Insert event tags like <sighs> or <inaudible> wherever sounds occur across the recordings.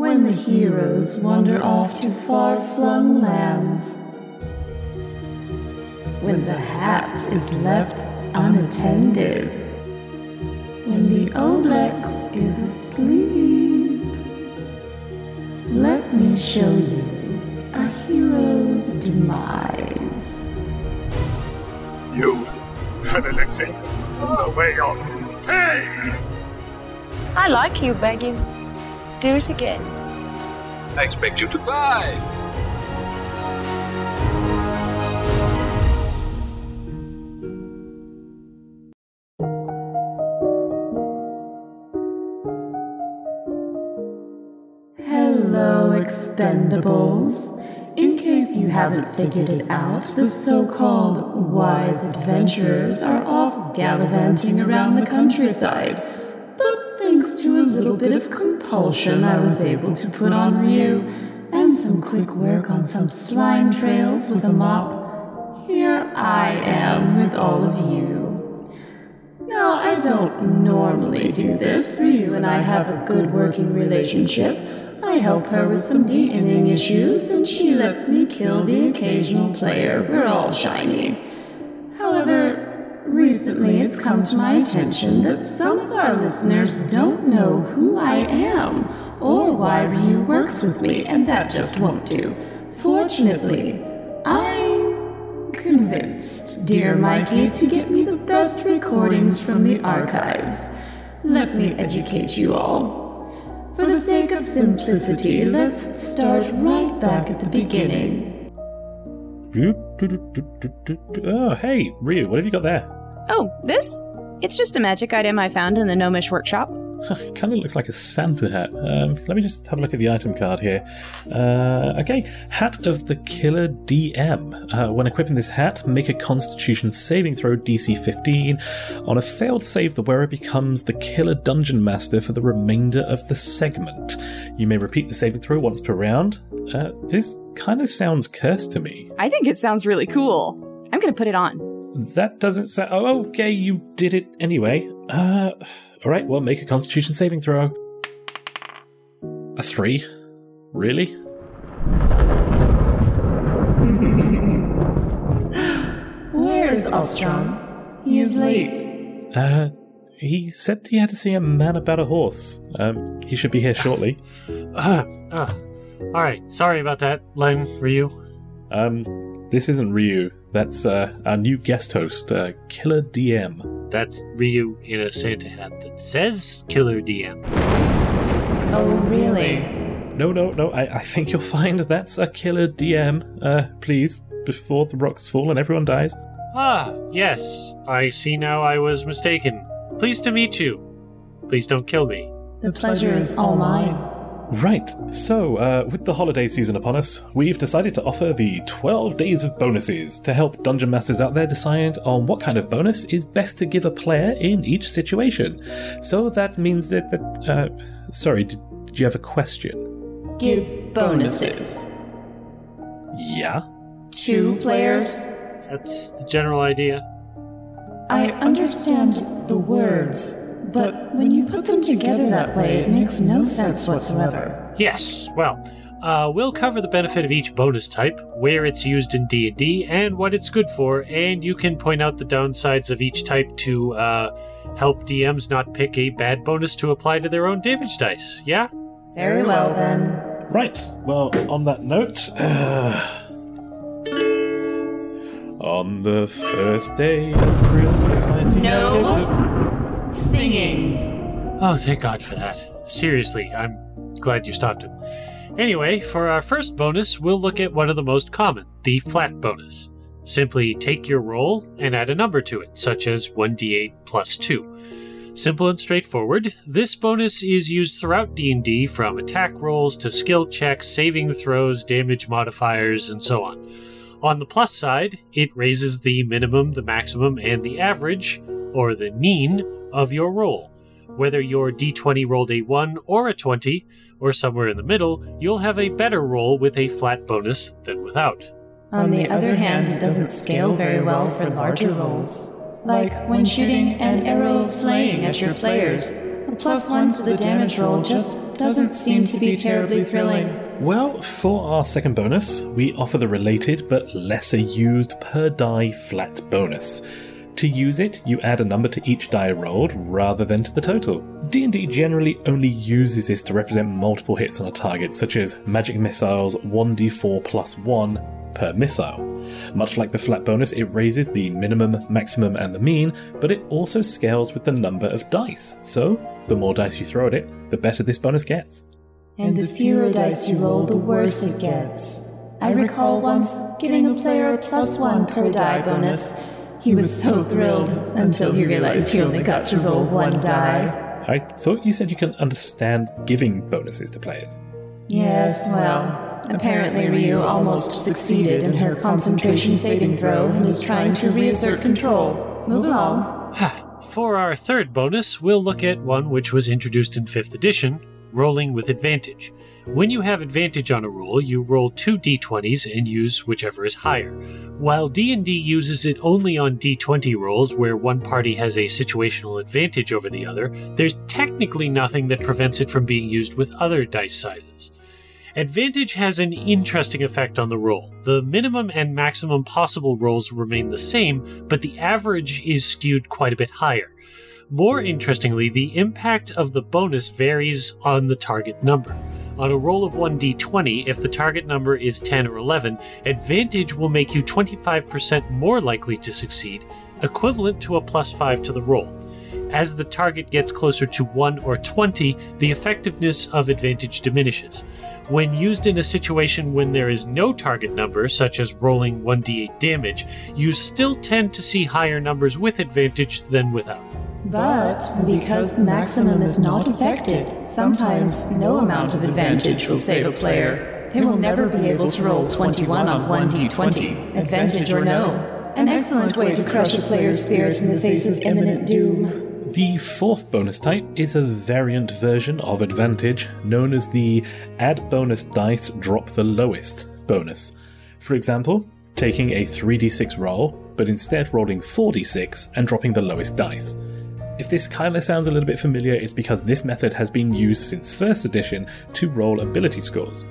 when the heroes wander off to far flung lands. When the hat is left unattended. When the Oblex is asleep. Let me show you a hero's demise. You have elected the way of pain! I like you begging. Do it again. I expect you to buy. Hello, expendables. In case you haven't figured it out, the so called wise adventurers are off gallivanting around the countryside. Little bit of compulsion, I was able to put on Ryu and some quick work on some slime trails with a mop. Here I am with all of you. Now, I don't normally do this. Ryu and I have a good working relationship. I help her with some DMing issues, and she lets me kill the occasional player. We're all shiny. However, recently it's come to my attention that some of our listeners don't know who I am or why Ryu works with me, and that just won't do. Fortunately, I'm convinced, dear Mikey, to get me the best recordings from the archives. Let me educate you all. For the sake of simplicity, let's start right back at the beginning. Oh, hey, Ryu, what have you got there? Oh, this? It's just a magic item I found in the Gnomish workshop. <laughs> kind of looks like a Santa hat. Um, let me just have a look at the item card here. Uh, okay, Hat of the Killer DM. Uh, when equipping this hat, make a Constitution saving throw DC 15. On a failed save, the wearer becomes the Killer Dungeon Master for the remainder of the segment. You may repeat the saving throw once per round. Uh, this kind of sounds cursed to me. I think it sounds really cool. I'm going to put it on. That doesn't sound. Oh, okay, you did it anyway. Uh. All right, well, make a Constitution saving throw. A three? Really? <laughs> Where is Ostrom? He is late. Uh, he said he had to see a man about a horse. Um, he should be here shortly. <sighs> Uh, uh, all right, sorry about that, Len Ryu. Um, this isn't Ryu. That's uh, our new guest host, uh, Killer DM. That's Ryu in a Santa hat that says Killer DM. Oh, really? No, no, no. I, I think you'll find that's a Killer DM. Uh, please, before the rocks fall and everyone dies. Ah, yes. I see now I was mistaken. Pleased to meet you. Please don't kill me. The pleasure is all mine. Right, so uh, with the holiday season upon us, we've decided to offer the 12 days of bonuses to help dungeon masters out there decide on what kind of bonus is best to give a player in each situation. So that means that, that uh, sorry, did, did you have a question? Give bonuses. Yeah? Two players? That's the general idea. I understand the words, but when you put them together that way, it makes no sense whatsoever. Yes, well, uh, we'll cover the benefit of each bonus type, where it's used in D&D, and what it's good for, and you can point out the downsides of each type to uh, help DMs not pick a bad bonus to apply to their own damage dice, yeah? Very well, then. Right, well, on that note, uh, on the first day of Christmas, my dear. No. Singing. Oh, thank God for that. Seriously, I'm glad you stopped him. Anyway, for our first bonus, we'll look at one of the most common, the flat bonus. Simply take your roll and add a number to it, such as 1d8 plus 2. Simple and straightforward, this bonus is used throughout D&D from attack rolls to skill checks, saving throws, damage modifiers, and so on. On the plus side, it raises the minimum, the maximum, and the average, or the mean, of your roll. Whether your d20 rolled a 1 or a 20, or somewhere in the middle, you'll have a better roll with a flat bonus than without. On the other hand, it doesn't scale very well for larger rolls. Like when shooting an arrow of slaying at your players. A plus one to the damage roll just doesn't seem to be terribly thrilling. Well, for our second bonus, we offer the related but lesser used per die flat bonus. To use it, you add a number to each die rolled rather than to the total. D&D generally only uses this to represent multiple hits on a target, such as magic missiles 1d4 plus 1 per missile. Much like the flat bonus, it raises the minimum, maximum, and the mean, but it also scales with the number of dice. So, the more dice you throw at it, the better this bonus gets. And the fewer dice you roll, the worse it gets. I recall once giving a player a plus one per die bonus. He was so thrilled until he realized he only got to roll one die. I thought you said you can understand giving bonuses to players. Yes, well, apparently Ryu almost succeeded in her concentration saving throw and is trying to reassert control. Move along. For our third bonus, we'll look at one which was introduced in 5th edition rolling with advantage. When you have advantage on a roll, you roll two d20s and use whichever is higher. While D&D uses it only on d20 rolls where one party has a situational advantage over the other, there's technically nothing that prevents it from being used with other dice sizes. Advantage has an interesting effect on the roll. The minimum and maximum possible rolls remain the same, but the average is skewed quite a bit higher. More interestingly, the impact of the bonus varies on the target number. On a roll of 1d20, if the target number is 10 or 11, advantage will make you 25% more likely to succeed, equivalent to a plus 5 to the roll. As the target gets closer to 1 or 20, the effectiveness of advantage diminishes. When used in a situation when there is no target number, such as rolling 1d8 damage, you still tend to see higher numbers with advantage than without. But because the maximum is not affected, sometimes no amount of advantage will save a player. They will never be able to roll 21 on 1d20, advantage or no. An excellent way to crush a player's spirit in the face of imminent doom. The fourth bonus type is a variant version of advantage known as the add bonus dice drop the lowest bonus. For example, taking a 3d6 roll, but instead rolling 4d6 and dropping the lowest dice. If this kind of sounds a little bit familiar, it's because this method has been used since 1st edition to roll ability scores.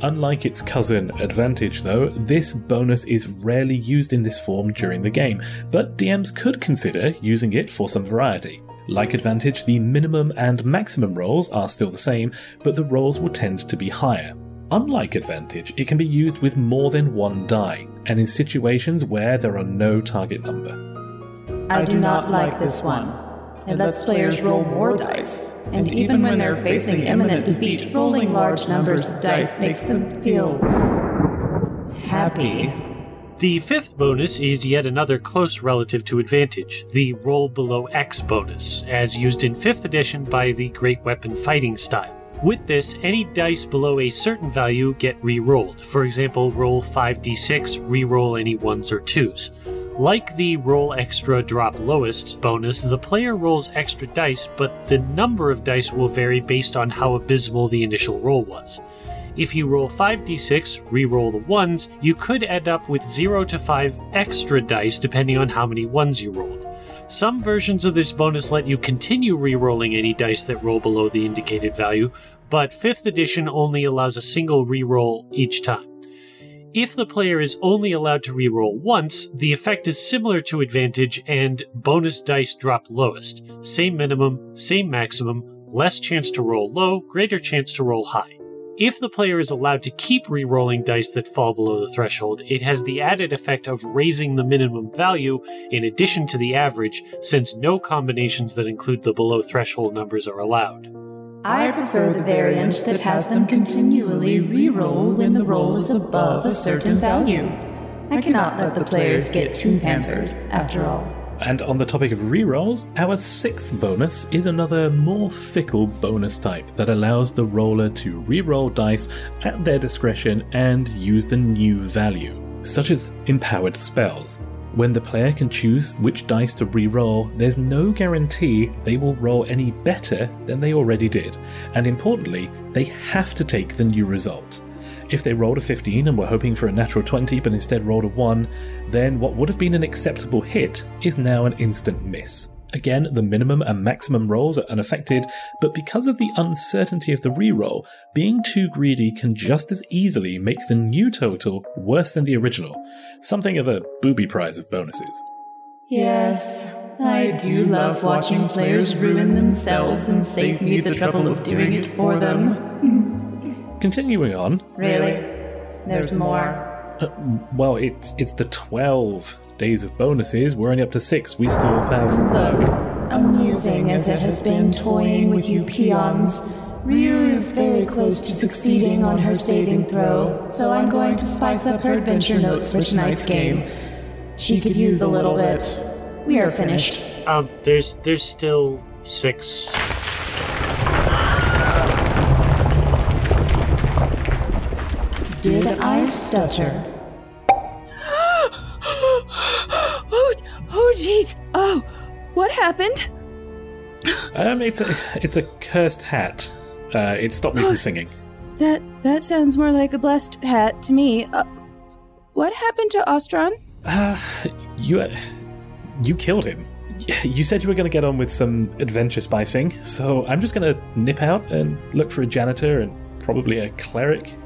Unlike its cousin Advantage, though, this bonus is rarely used in this form during the game, but DMs could consider using it for some variety. Like Advantage, the minimum and maximum rolls are still the same, but the rolls will tend to be higher. Unlike Advantage, it can be used with more than one die, and in situations where there are no target number. I do not like this one. It lets players roll more dice, and even when they're facing imminent defeat, rolling large numbers of dice makes them feel happy. The fifth bonus is yet another close relative to advantage, the roll below X bonus, as used in 5th edition by the Great Weapon Fighting style. With this, any dice below a certain value get re rolled. For example, roll 5d6, re roll any 1s or 2s. Like the roll extra drop lowest bonus, the player rolls extra dice, but the number of dice will vary based on how abysmal the initial roll was. If you roll 5d6, re-roll the ones, you could end up with 0 to 5 extra dice depending on how many ones you rolled. Some versions of this bonus let you continue re-rolling any dice that roll below the indicated value, but 5th edition only allows a single re-roll each time. If the player is only allowed to reroll once, the effect is similar to advantage and bonus dice drop lowest. Same minimum, same maximum, less chance to roll low, greater chance to roll high. If the player is allowed to keep re-rolling dice that fall below the threshold, it has the added effect of raising the minimum value in addition to the average, since no combinations that include the below threshold numbers are allowed. I prefer the variant that has them continually re-roll when the roll is above a certain value. I cannot let the players get too pampered, after all. And on the topic of rerolls, our sixth bonus is another more fickle bonus type that allows the roller to reroll dice at their discretion and use the new value, such as empowered spells. When the player can choose which dice to re-roll, there's no guarantee they will roll any better than they already did, and importantly, they have to take the new result. If they rolled a 15 and were hoping for a natural 20 but instead rolled a 1, then what would have been an acceptable hit is now an instant miss. Again, the minimum and maximum rolls are unaffected, but because of the uncertainty of the reroll, being too greedy can just as easily make the new total worse than the original. Something of a booby prize of bonuses. Yes, I do love watching players ruin themselves and save me the trouble of doing it for them. <laughs> Continuing on, Really? There's more. uh, well, it's it's the twelve days of bonuses. We're only up to six. We still have. Look, amusing as it has been toying with you peons, Ryu is very close to succeeding on her saving throw, so I'm going to spice up her adventure notes for tonight's game. She could use a little bit. We are finished. Um, there's there's still six. Did I stutter? Happened? Um, it's a it's a cursed hat. Uh, it stopped me from <gasps> singing. That that sounds more like a blessed hat to me. Uh, what happened to Ostron? Uh, you uh, you killed him. You said you were going to get on with some adventure spicing, so I'm just going to nip out and look for a janitor and probably a cleric.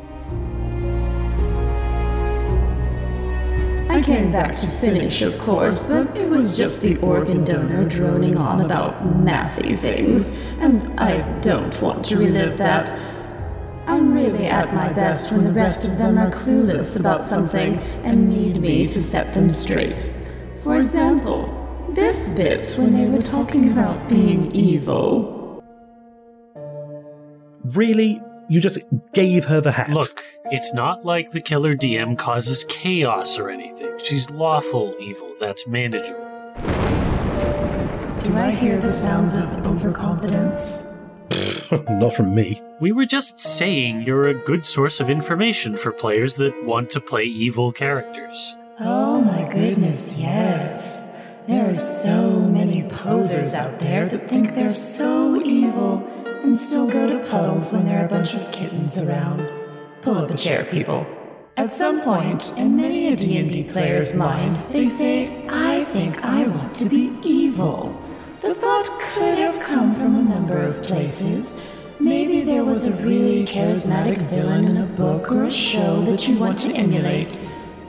I came back to finish, of course, but it was just the organ donor droning on about mathy things, and I don't want to relive that. I'm really at my best when the rest of them are clueless about something and need me to set them straight. For example, this bit when they were talking about being evil. Really? You just gave her the hat? Look, it's not like the killer DM causes chaos or anything. She's lawful evil. That's manageable. Do I hear the sounds of overconfidence? <laughs> not from me. We were just saying you're a good source of information for players that want to play evil characters. Oh my goodness, yes. There are so many posers out there that think they're so evil and still go to puddles when there are a bunch of kittens around. Pull up a chair, people. At some point in many a D&D player's mind, they say, I think I want to be evil. The thought could have come from a number of places. Maybe there was a really charismatic villain in a book or a show that you want to emulate.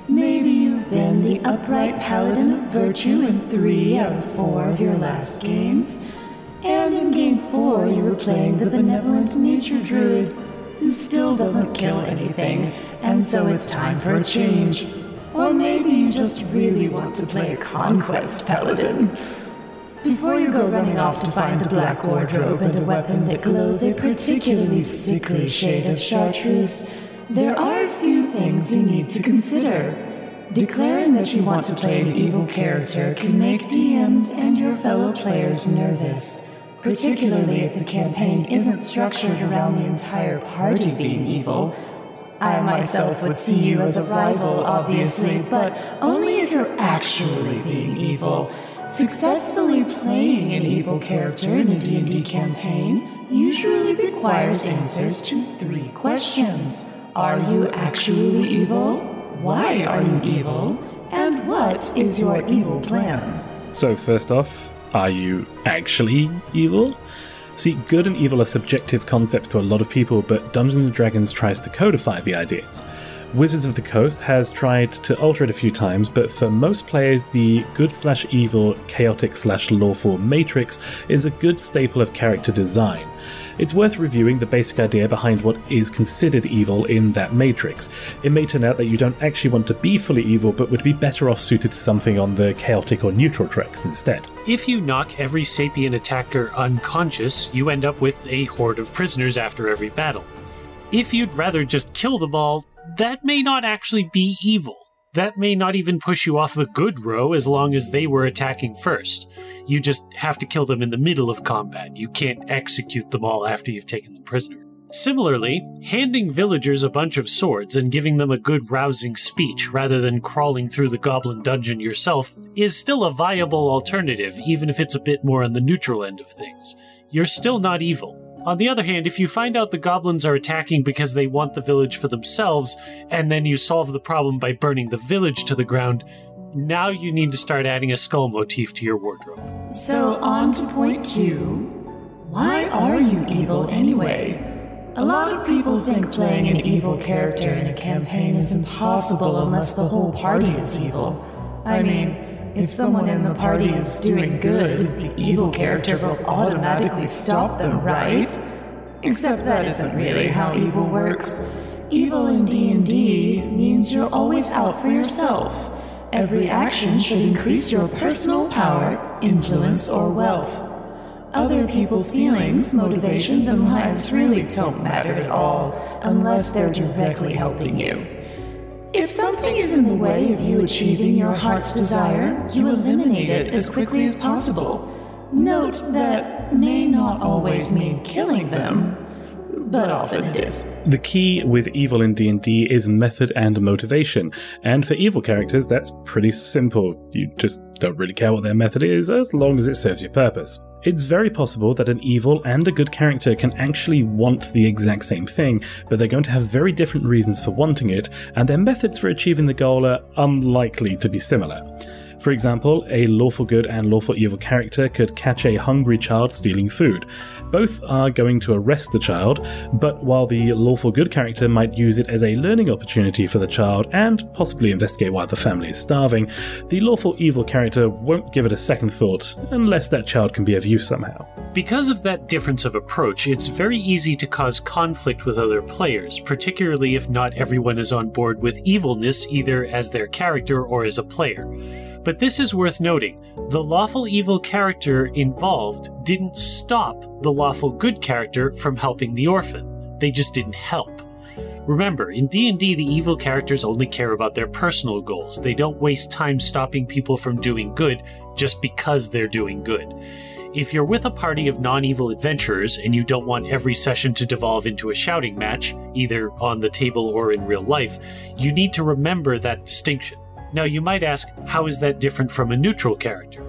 Maybe you've been the upright paladin of virtue in three out of four of your last games. And in game four, you were playing the benevolent nature druid, who still doesn't kill anything, and so it's time for a change. Or maybe you just really want to play a conquest paladin. Before you go running off to find a black wardrobe and a weapon that glows a particularly sickly shade of chartreuse, there are a few things you need to consider. Declaring that you want to play an evil character can make DMs and your fellow players nervous, particularly if the campaign isn't structured around the entire party being evil. I myself would see you as a rival, obviously, but only if you're actually being evil. Successfully playing an evil character in a D&D campaign usually requires answers to three questions. Are you actually evil? Why are you evil? And what is your evil plan? So, first off, are you actually evil? See, good and evil are subjective concepts to a lot of people, but Dungeons and Dragons tries to codify the ideas. Wizards of the Coast has tried to alter it a few times, but for most players, the good slash evil, chaotic slash lawful matrix is a good staple of character design. It's worth reviewing the basic idea behind what is considered evil in that matrix. It may turn out that you don't actually want to be fully evil, but would be better off suited to something on the chaotic or neutral tracks instead. If you knock every sapient attacker unconscious, you end up with a horde of prisoners after every battle. If you'd rather just kill them all, that may not actually be evil. That may not even push you off the good row as long as they were attacking first. You just have to kill them in the middle of combat. You can't execute them all after you've taken them prisoner. Similarly, handing villagers a bunch of swords and giving them a good rousing speech rather than crawling through the goblin dungeon yourself is still a viable alternative, even if it's a bit more on the neutral end of things. You're still not evil. On the other hand, if you find out the goblins are attacking because they want the village for themselves, and then you solve the problem by burning the village to the ground, Now you need to start adding a skull motif to your wardrobe. So, on to point two. Why are you evil anyway? A lot of people think playing an evil character in a campaign is impossible unless the whole party is evil. I mean, if someone in the party is doing good, the evil character will automatically stop them, right? Except that isn't really how evil works. Evil in D&D means you're always out for yourself. Every action should increase your personal power, influence, or wealth. Other people's feelings, motivations, and lives really don't matter at all unless they're directly helping you. If something is in the way of you achieving your heart's desire, you eliminate it as quickly as possible. Note that may not always mean killing them, but often it is. The key with evil in D&D is method and motivation, and for evil characters that's pretty simple. You just don't really care what their method is as long as it serves your purpose. It's very possible that an evil and a good character can actually want the exact same thing, but they're going to have very different reasons for wanting it, and their methods for achieving the goal are unlikely to be similar. For example, a lawful good and lawful evil character could catch a hungry child stealing food. Both are going to arrest the child, but while the lawful good character might use it as a learning opportunity for the child and possibly investigate why the family is starving, the lawful evil character won't give it a second thought unless that child can be of use somehow. Because of that difference of approach, it's very easy to cause conflict with other players, particularly if not everyone is on board with evilness either as their character or as a player. But this is worth noting. The lawful evil character involved didn't stop the lawful good character from helping the orphan. They just didn't help. Remember, in D&D the evil characters only care about their personal goals. They don't waste time stopping people from doing good just because they're doing good. If you're with a party of non evil adventurers and you don't want every session to devolve into a shouting match, either on the table or in real life, you need to remember that distinction. Now, you might ask, how is that different from a neutral character?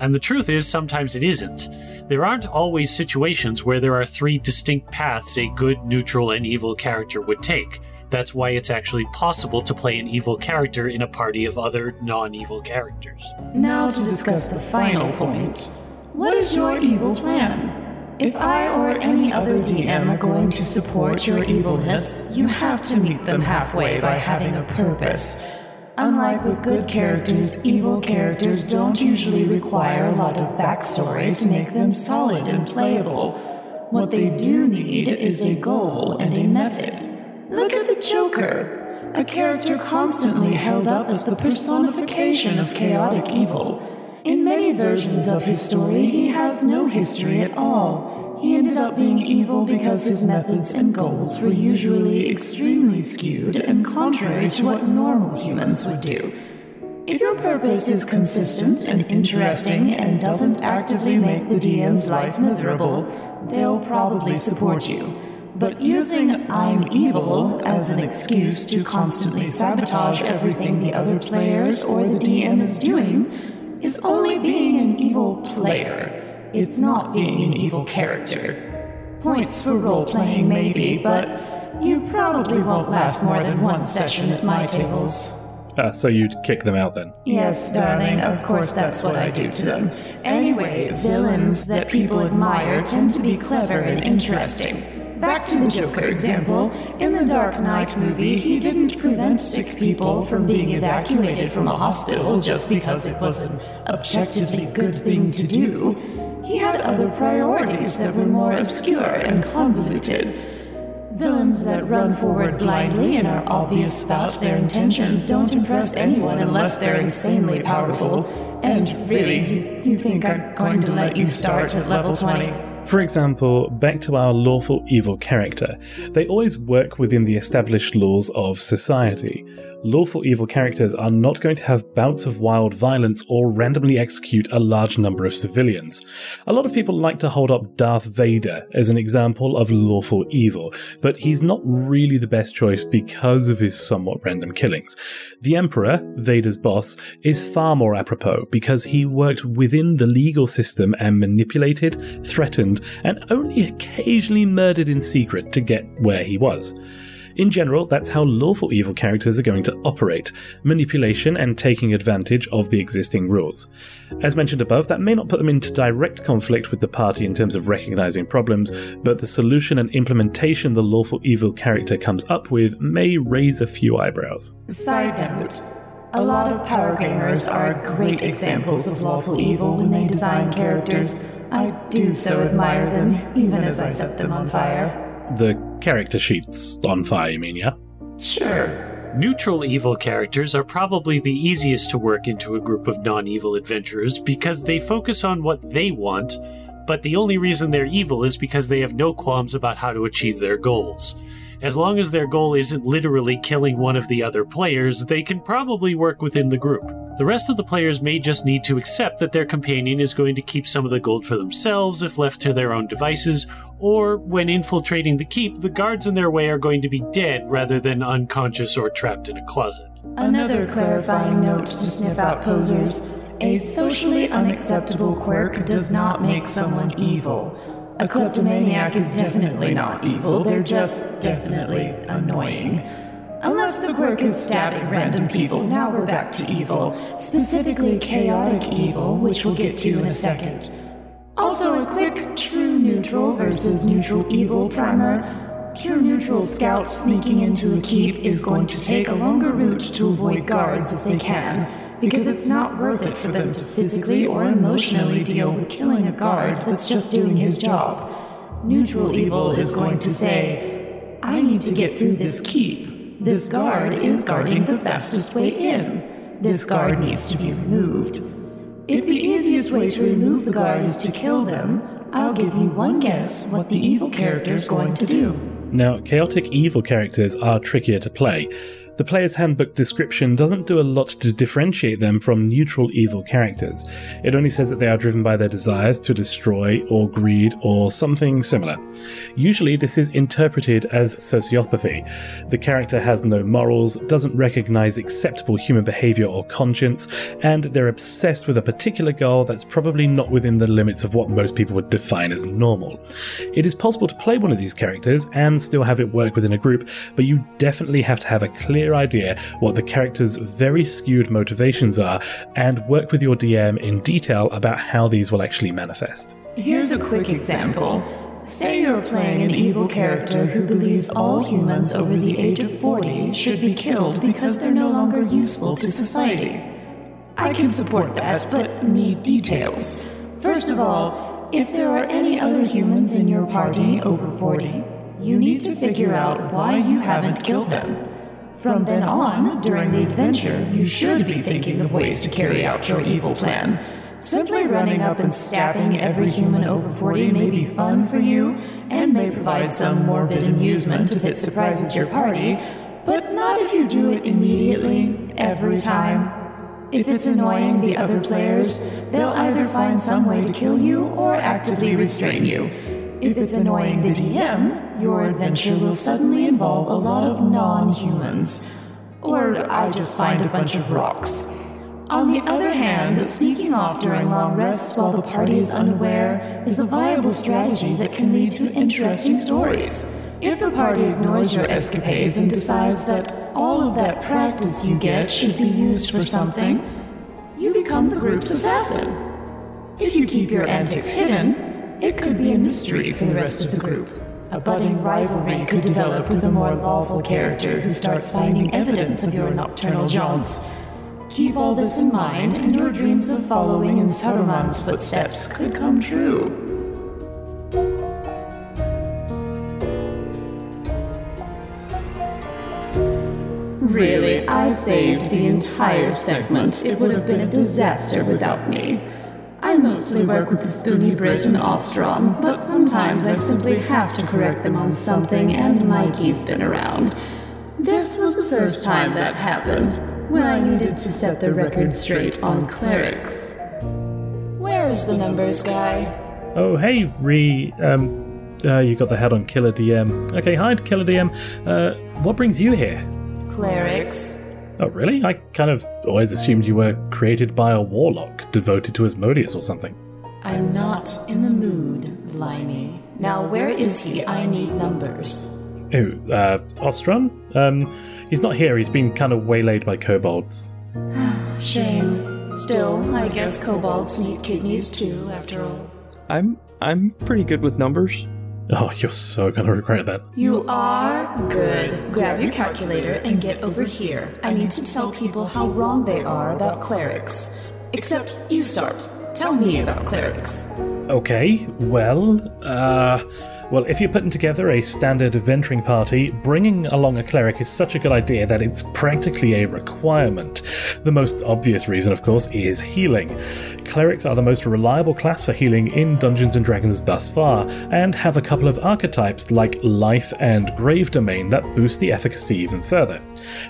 And the truth is, sometimes it isn't. There aren't always situations where there are three distinct paths a good, neutral, and evil character would take. That's why it's actually possible to play an evil character in a party of other non evil characters. Now to discuss the final point. What is your evil plan? If I or any other DM are going to support your evilness, you have to meet them halfway by having a purpose. Unlike with good characters, evil characters don't usually require a lot of backstory to make them solid and playable. What they do need is a goal and a method. Look at the Joker, a character constantly held up as the personification of chaotic evil. In many versions of his story, he has no history at all. He ended up being evil because his methods and goals were usually extremely skewed and contrary to what normal humans would do. If your purpose is consistent and interesting and doesn't actively make the DM's life miserable, they'll probably support you. But using I'm evil as an excuse to constantly sabotage everything the other players or the DM is doing is only being an evil player. It's not being an evil character. Points for role playing, maybe, but you probably won't last more than one session at my tables. Ah, so you'd kick them out then? Yes, darling, of course that's what I do to them. Anyway, villains that people admire tend to be clever and interesting. Back to the Joker example. In the Dark Knight movie, he didn't prevent sick people from being evacuated from a hospital just because it was an objectively good thing to do. He had other priorities that were more obscure and convoluted. Villains that run forward blindly and are obvious about their intentions don't impress anyone unless they're insanely powerful. And really, you, you think I'm going to let you start at level 20? For example, back to our lawful evil character, they always work within the established laws of society. Lawful evil characters are not going to have bouts of wild violence or randomly execute a large number of civilians. A lot of people like to hold up Darth Vader as an example of lawful evil, but he's not really the best choice because of his somewhat random killings. The Emperor, Vader's boss, is far more apropos because he worked within the legal system and manipulated, threatened, and only occasionally murdered in secret to get where he was. In general, that's how lawful evil characters are going to operate manipulation and taking advantage of the existing rules. As mentioned above, that may not put them into direct conflict with the party in terms of recognizing problems, but the solution and implementation the lawful evil character comes up with may raise a few eyebrows. Side note a lot of power gamers are great examples of lawful evil when they design characters. I do so admire them, even as I set them on fire. The character sheets on fire, you mean, yeah? Sure. Neutral evil characters are probably the easiest to work into a group of non evil adventurers because they focus on what they want, but the only reason they're evil is because they have no qualms about how to achieve their goals. As long as their goal isn't literally killing one of the other players, they can probably work within the group. The rest of the players may just need to accept that their companion is going to keep some of the gold for themselves if left to their own devices, or when infiltrating the keep, the guards in their way are going to be dead rather than unconscious or trapped in a closet. Another clarifying note to sniff out posers a socially unacceptable quirk does not make someone evil. A kleptomaniac is definitely not evil, they're just definitely annoying. Unless the quirk is stabbing random people, now we're back to evil. Specifically, chaotic evil, which we'll get to in a second. Also, a quick true neutral versus neutral evil primer. True neutral scouts sneaking into a keep is going to take a longer route to avoid guards if they can because it's not worth it for them to physically or emotionally deal with killing a guard that's just doing his job. Neutral evil is going to say, I need to get through this keep. This guard is guarding the fastest way in. This guard needs to be removed. If the easiest way to remove the guard is to kill them, I'll give you one guess what the evil character is going to do. Now, chaotic evil characters are trickier to play. The player's handbook description doesn't do a lot to differentiate them from neutral evil characters. It only says that they are driven by their desires to destroy or greed or something similar. Usually, this is interpreted as sociopathy. The character has no morals, doesn't recognize acceptable human behavior or conscience, and they're obsessed with a particular goal that's probably not within the limits of what most people would define as normal. It is possible to play one of these characters and still have it work within a group, but you definitely have to have a clear clear idea what the character's very skewed motivations are and work with your DM in detail about how these will actually manifest. Here's a quick example. Say you're playing an evil character who believes all humans over the age of 40 should be killed because they're no longer useful to society. I can support that, but need details. First of all, if there are any other humans in your party over 40, you need to figure out why you haven't killed them. From then on, during the adventure, you should be thinking of ways to carry out your evil plan. Simply running up and stabbing every human over 40 may be fun for you and may provide some morbid amusement if it surprises your party, but not if you do it immediately, every time. If it's annoying the other players, they'll either find some way to kill you or actively restrain you. If it's annoying the DM, your adventure will suddenly involve a lot of non humans. Or I just find a bunch of rocks. On the other hand, sneaking off during long rests while the party is unaware is a viable strategy that can lead to interesting stories. If the party ignores your escapades and decides that all of that practice you get should be used for something, you become the group's assassin. If you keep your antics hidden, it could be a mystery for the rest of the group. A budding rivalry could develop with a more lawful character who starts finding evidence of your nocturnal jaunts. Keep all this in mind, and your dreams of following in Saruman's footsteps could come true. Really, I saved the entire segment. It would have been a disaster without me. I mostly work with the Spoony Brit and Ostrom, but sometimes I simply have to correct them on something, and Mikey's been around. This was the first time that happened, when I needed to set the record straight on clerics. Where's the numbers guy? Oh, hey, Re. Um, uh, you got the head on Killer DM. Okay, hi, Killer DM. Uh, what brings you here? Clerics. Oh, really? I kind of always assumed you were created by a warlock devoted to Asmodeus or something. I'm not in the mood, Limey. Now, where is he? I need numbers. Who? Uh, Ostron? Um, he's not here. He's been kind of waylaid by kobolds. <sighs> Shame. Still, I guess kobolds need kidneys too, after all. I'm I'm pretty good with numbers. Oh, you're so gonna regret that. You are good. Grab your calculator and get over here. I need to tell people how wrong they are about clerics. Except you start. Tell me about clerics. Okay, well, uh. Well, if you're putting together a standard venturing party, bringing along a cleric is such a good idea that it's practically a requirement. The most obvious reason, of course, is healing. Clerics are the most reliable class for healing in Dungeons and Dragons thus far, and have a couple of archetypes like Life and Grave Domain that boost the efficacy even further.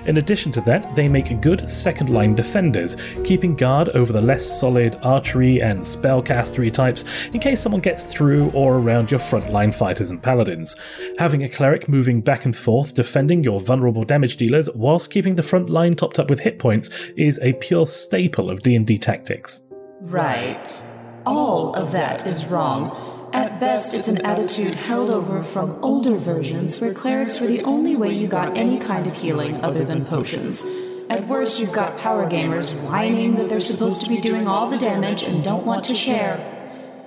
In addition to that, they make good second line defenders, keeping guard over the less solid archery and spellcastery types in case someone gets through or around your frontline fighters and paladins. Having a cleric moving back and forth defending your vulnerable damage dealers whilst keeping the front line topped up with hit points is a pure staple of D&D tactics. Right. All of that is wrong. At best, it's an attitude held over from older versions where clerics were the only way you got any kind of healing other than potions. At worst, you've got power gamers whining that they're supposed to be doing all the damage and don't want to share.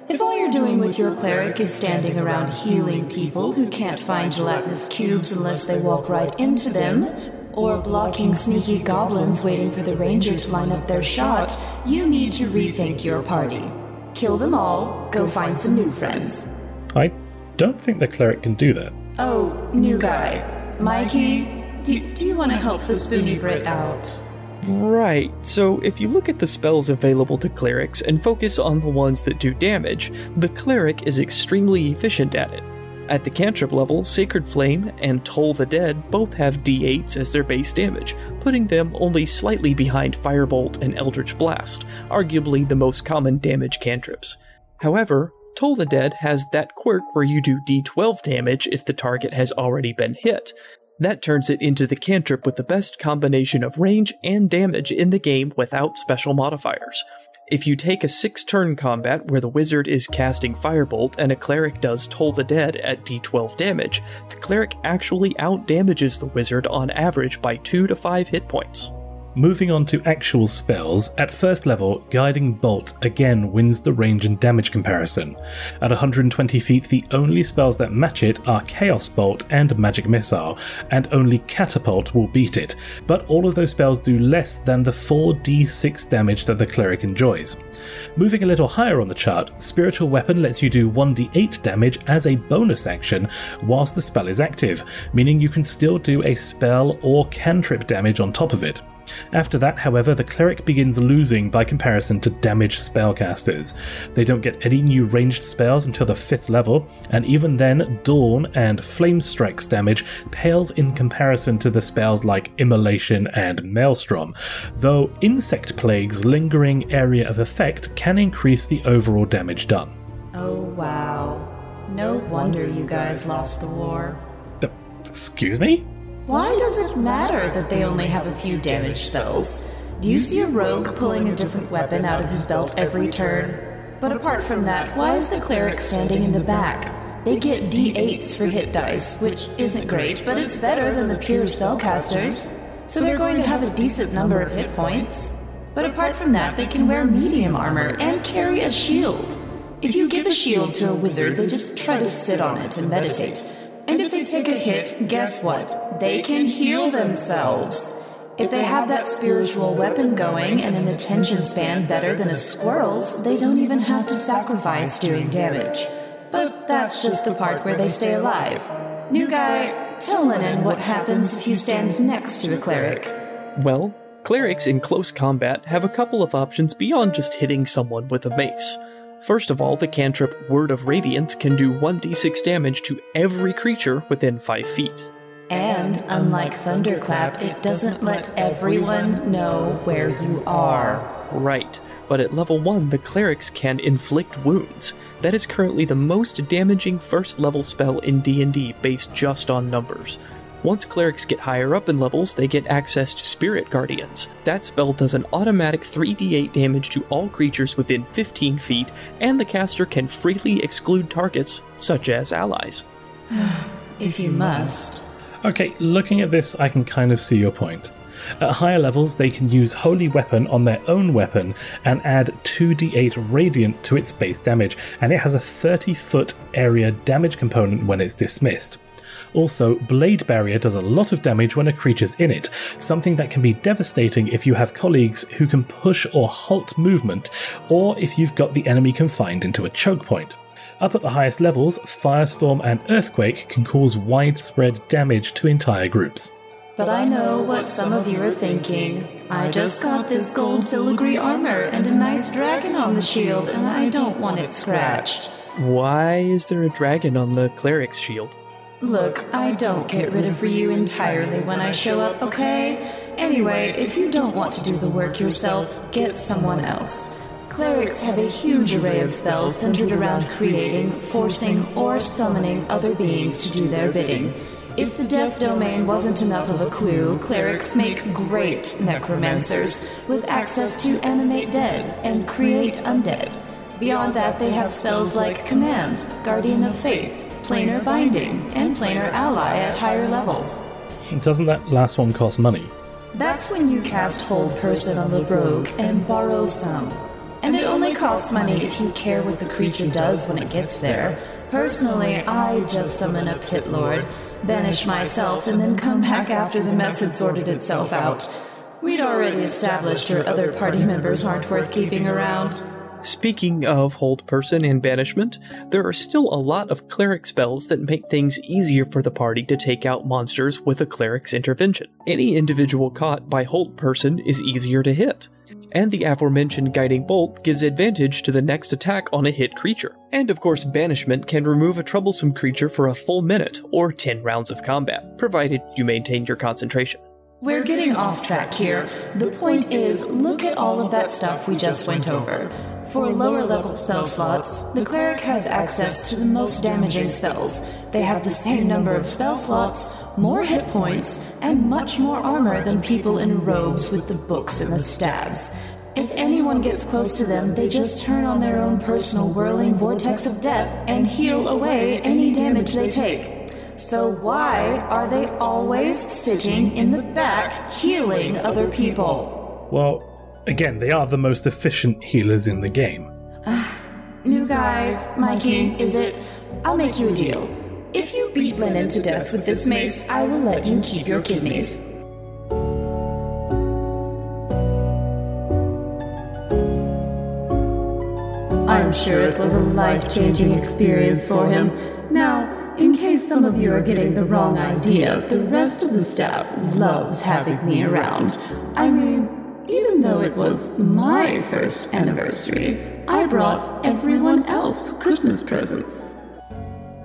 If all you're doing with your cleric is standing around healing people who can't find gelatinous cubes unless they walk right into them, or blocking sneaky goblins waiting for the ranger to line up their shot, you need to rethink your party. Kill them all, go find some new friends. I don't think the cleric can do that. Oh, new guy. Mikey, do, do you want to help the Spoony Brit out? Right, so if you look at the spells available to clerics and focus on the ones that do damage, the cleric is extremely efficient at it. At the cantrip level, Sacred Flame and Toll the Dead both have d8s as their base damage, putting them only slightly behind Firebolt and Eldritch Blast, arguably the most common damage cantrips. However, Toll the Dead has that quirk where you do d12 damage if the target has already been hit. That turns it into the cantrip with the best combination of range and damage in the game without special modifiers. If you take a 6 turn combat where the wizard is casting Firebolt and a cleric does Toll the Dead at d12 damage, the cleric actually out damages the wizard on average by 2 to 5 hit points. Moving on to actual spells, at first level, Guiding Bolt again wins the range and damage comparison. At 120 feet, the only spells that match it are Chaos Bolt and Magic Missile, and only Catapult will beat it, but all of those spells do less than the 4d6 damage that the cleric enjoys. Moving a little higher on the chart, Spiritual Weapon lets you do 1d8 damage as a bonus action whilst the spell is active, meaning you can still do a spell or cantrip damage on top of it. After that, however, the cleric begins losing by comparison to damaged spellcasters. They don't get any new ranged spells until the 5th level, and even then, Dawn and Flame Strike's damage pales in comparison to the spells like Immolation and Maelstrom, though Insect Plague's lingering area of effect can increase the overall damage done. Oh, wow. No wonder you guys lost the war. Uh, excuse me? Why does it matter that they only have a few damage spells? Do you see a rogue pulling a different weapon out of his belt every turn? But apart from that, why is the cleric standing in the back? They get d8s for hit dice, which isn't great, but it's better than the pure spellcasters. So they're going to have a decent number of hit points. But apart from that, they can wear medium armor and carry a shield. If you give a shield to a wizard, they just try to sit on it and meditate. And if they take a hit, guess what? They can heal themselves. If they have that spiritual weapon going and an attention span better than a squirrel's, they don't even have to sacrifice doing damage. But that's just the part where they stay alive. New guy, tell Lennon what happens if you stand next to a cleric. Well, clerics in close combat have a couple of options beyond just hitting someone with a mace. First of all, the cantrip Word of Radiance can do 1d6 damage to every creature within 5 feet. And unlike Thunderclap, it doesn't let everyone know where you are. Right, but at level 1, the clerics can inflict wounds. That is currently the most damaging first level spell in D&D based just on numbers. Once clerics get higher up in levels, they get access to Spirit Guardians. That spell does an automatic 3d8 damage to all creatures within 15 feet, and the caster can freely exclude targets, such as allies. <sighs> if you must. Okay, looking at this, I can kind of see your point. At higher levels, they can use Holy Weapon on their own weapon and add 2d8 radiant to its base damage, and it has a 30 foot area damage component when it's dismissed. Also, Blade Barrier does a lot of damage when a creature's in it, something that can be devastating if you have colleagues who can push or halt movement, or if you've got the enemy confined into a choke point. Up at the highest levels, Firestorm and Earthquake can cause widespread damage to entire groups. But I know what some of you are thinking. I just got this gold filigree armor and a nice dragon on the shield, and I don't want it scratched. Why is there a dragon on the cleric's shield? Look, I don't get rid of Ryu entirely when I show up, okay? Anyway, if you don't want to do the work yourself, get someone else. Clerics have a huge array of spells centered around creating, forcing, or summoning other beings to do their bidding. If the death domain wasn't enough of a clue, clerics make great necromancers with access to animate dead and create undead. Beyond that, they have spells like Command, Guardian of Faith, Planar Binding, and Planar Ally at higher levels. Doesn't that last one cost money? That's when you cast Hold Person on the rogue and borrow some. And it only costs money if you care what the creature does when it gets there. Personally, I just summon a pit lord, banish myself, and then come back after the mess had sorted itself out. We'd already established your other party members aren't worth keeping around. Speaking of hold person and banishment, there are still a lot of cleric spells that make things easier for the party to take out monsters with a cleric's intervention. Any individual caught by hold person is easier to hit. And the aforementioned guiding bolt gives advantage to the next attack on a hit creature. And of course, banishment can remove a troublesome creature for a full minute or 10 rounds of combat, provided you maintain your concentration. We're getting off track here. The point is, look at all of that stuff we just went over. For lower level spell slots, the cleric has access to the most damaging spells. They have the same number of spell slots, more hit points, and much more armor than people in robes with the books and the staves. If anyone gets close to them, they just turn on their own personal whirling vortex of death and heal away any damage they take. So why are they always sitting in the back healing other people? Well, again, they are the most efficient healers in the game. <sighs> New guy, Mikey, is it? I'll make you a deal. If you beat Lennon to death with this mace, I will let you keep your kidneys. I'm sure it was a life changing experience for him. Now, in case some of you are getting the wrong idea, the rest of the staff loves having me around. I mean, even though it was my first anniversary, I brought everyone else Christmas presents.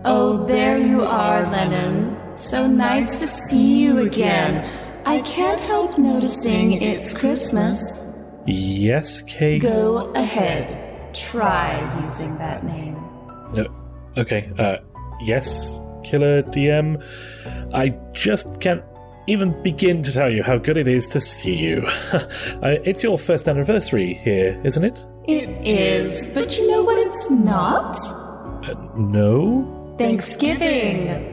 Oh, there you are, Lennon. So nice to see you again. I can't help noticing it's Christmas. Yes, Kay? Go ahead. Try using that name. No. Okay, uh, yes, Killer DM. I just can't even begin to tell you how good it is to see you. <laughs> uh, it's your first anniversary here, isn't it? It is, but you know what it's not? Uh, no? Thanksgiving.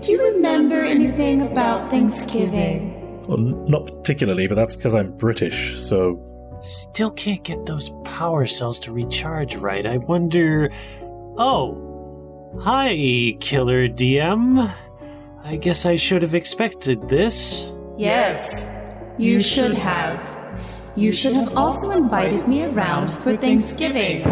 Do you remember anything about Thanksgiving? Well, n- not particularly, but that's because I'm British, so. Still can't get those power cells to recharge right. I wonder. Oh! Hi, Killer DM. I guess I should have expected this. Yes, you should have. You should have also invited me around for Thanksgiving.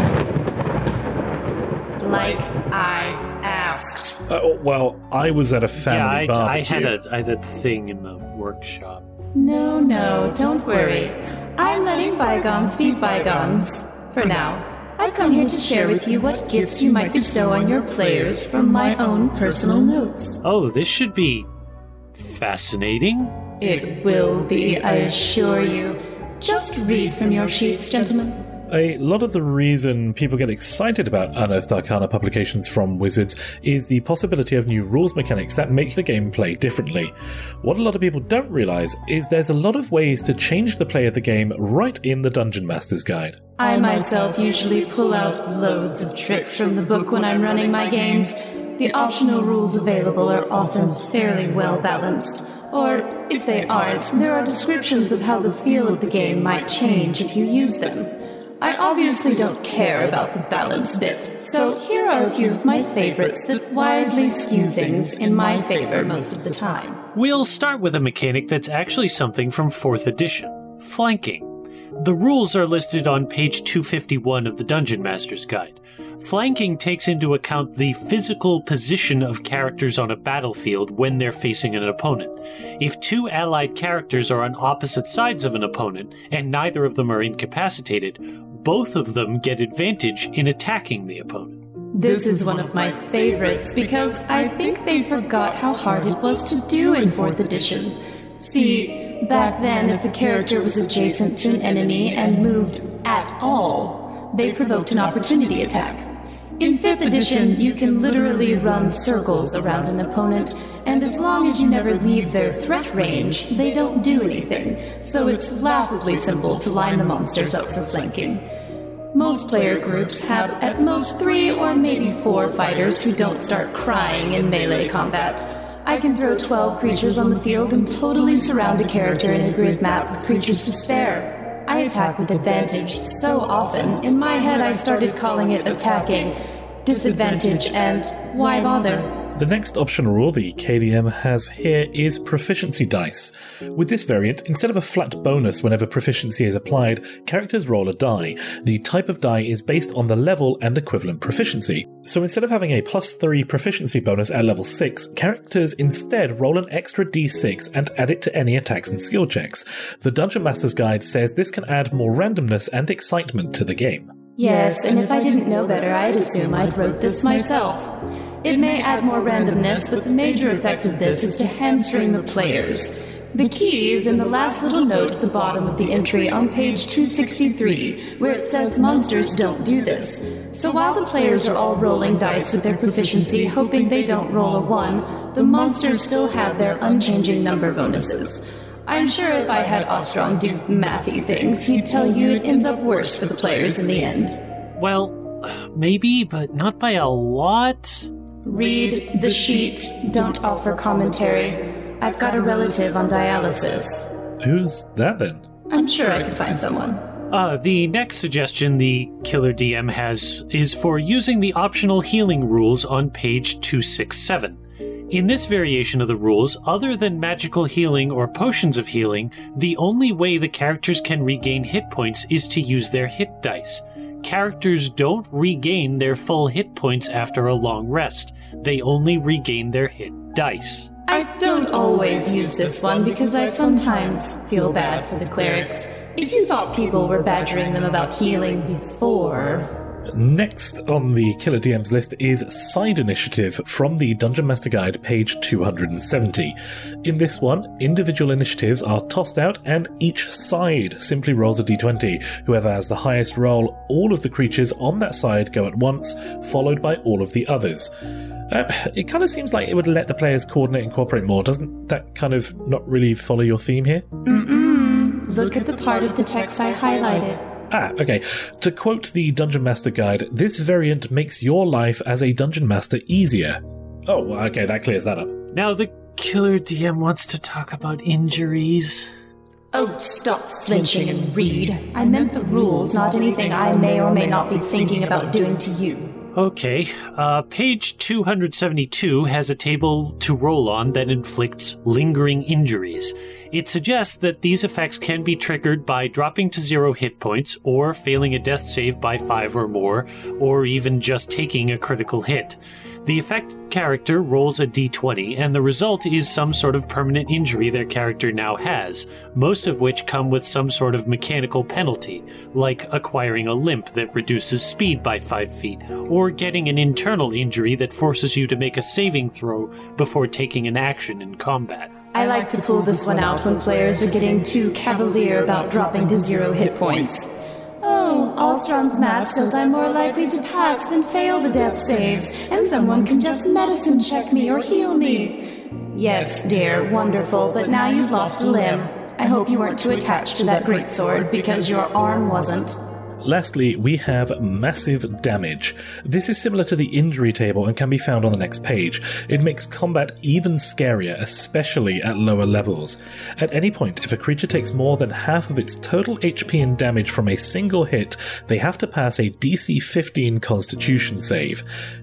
Like I asked. Uh, well, I was at a family yeah, I, I had a I had a thing in the workshop. No, no, don't worry. I'm letting bygones be bygones. For now, I've come here to share with you what gifts you might bestow on your players from my own personal notes. Oh, this should be fascinating. It will be, I assure you. Just read from your sheets, gentlemen. A lot of the reason people get excited about Unearthed Arcana publications from Wizards is the possibility of new rules mechanics that make the game play differently. What a lot of people don't realize is there's a lot of ways to change the play of the game right in the Dungeon Master's Guide. I myself usually pull out loads of tricks from the book when I'm running my games, the optional rules available are often fairly well balanced. Or, if they aren't, there are descriptions of how the feel of the game might change if you use them. I obviously don't care about the balance bit, so here are a few of my favorites that widely skew things in my favor most of the time. We'll start with a mechanic that's actually something from 4th edition flanking. The rules are listed on page 251 of the Dungeon Master's Guide. Flanking takes into account the physical position of characters on a battlefield when they're facing an opponent. If two allied characters are on opposite sides of an opponent and neither of them are incapacitated, both of them get advantage in attacking the opponent. This is one of my favorites because I think they forgot how hard it was to do in 4th edition. See, back then, if a character was adjacent to an enemy and moved at all, they provoked an opportunity attack. In 5th edition, you can literally run circles around an opponent, and as long as you never leave their threat range, they don't do anything, so it's laughably simple to line the monsters up for flanking. Most player groups have at most three or maybe four fighters who don't start crying in melee combat. I can throw 12 creatures on the field and totally surround a character in a grid map with creatures to spare. I attack with advantage so often, in my head I started calling it attacking, disadvantage, and why bother? The next optional rule the KDM has here is proficiency dice. With this variant, instead of a flat bonus whenever proficiency is applied, characters roll a die. The type of die is based on the level and equivalent proficiency. So instead of having a plus 3 proficiency bonus at level 6, characters instead roll an extra d6 and add it to any attacks and skill checks. The Dungeon Master's Guide says this can add more randomness and excitement to the game. Yes, and if I didn't know better, I'd assume I'd wrote this myself. It may add more randomness, but the major effect of this is to hamstring the players. The key is in the last little note at the bottom of the entry on page 263, where it says monsters don't do this. So while the players are all rolling dice with their proficiency, hoping they don't roll a 1, the monsters still have their unchanging number bonuses. I'm sure if I had Ostron do mathy things, he'd tell you it ends up worse for the players in the end. Well, maybe, but not by a lot. Read the sheet, don't offer commentary. I've got a relative on dialysis. Who's that then? I'm sure I could find someone. Uh, the next suggestion the Killer DM has is for using the optional healing rules on page 267. In this variation of the rules, other than magical healing or potions of healing, the only way the characters can regain hit points is to use their hit dice. Characters don't regain their full hit points after a long rest, they only regain their hit dice. I don't always use this one because I sometimes feel bad for the clerics. If you thought people were badgering them about healing before, Next on the Killer DM's list is Side Initiative from the Dungeon Master Guide, page 270. In this one, individual initiatives are tossed out, and each side simply rolls a d20. Whoever has the highest roll, all of the creatures on that side go at once, followed by all of the others. Uh, it kind of seems like it would let the players coordinate and cooperate more. Doesn't that kind of not really follow your theme here? Mm-mm. Look at the part of the text I highlighted. Ah, okay. To quote the Dungeon Master Guide, this variant makes your life as a Dungeon Master easier. Oh, okay, that clears that up. Now the Killer DM wants to talk about injuries. Oh, stop flinching and read. I meant the rules, not anything I may or may not be thinking about doing to you. Okay, uh, page 272 has a table to roll on that inflicts lingering injuries. It suggests that these effects can be triggered by dropping to zero hit points, or failing a death save by five or more, or even just taking a critical hit. The effect character rolls a d20, and the result is some sort of permanent injury their character now has, most of which come with some sort of mechanical penalty, like acquiring a limp that reduces speed by 5 feet, or getting an internal injury that forces you to make a saving throw before taking an action in combat. I like to pull this one out when players are getting too cavalier about dropping to zero hit points. Oh, Ostron's math says I'm more likely to pass than fail the death saves, and someone can just medicine check me or heal me. Yes, dear, wonderful, but now you've lost a limb. I hope you weren't too attached to that greatsword because your arm wasn't. Lastly, we have massive damage. This is similar to the injury table and can be found on the next page. It makes combat even scarier, especially at lower levels. At any point, if a creature takes more than half of its total HP and damage from a single hit, they have to pass a DC 15 Constitution save.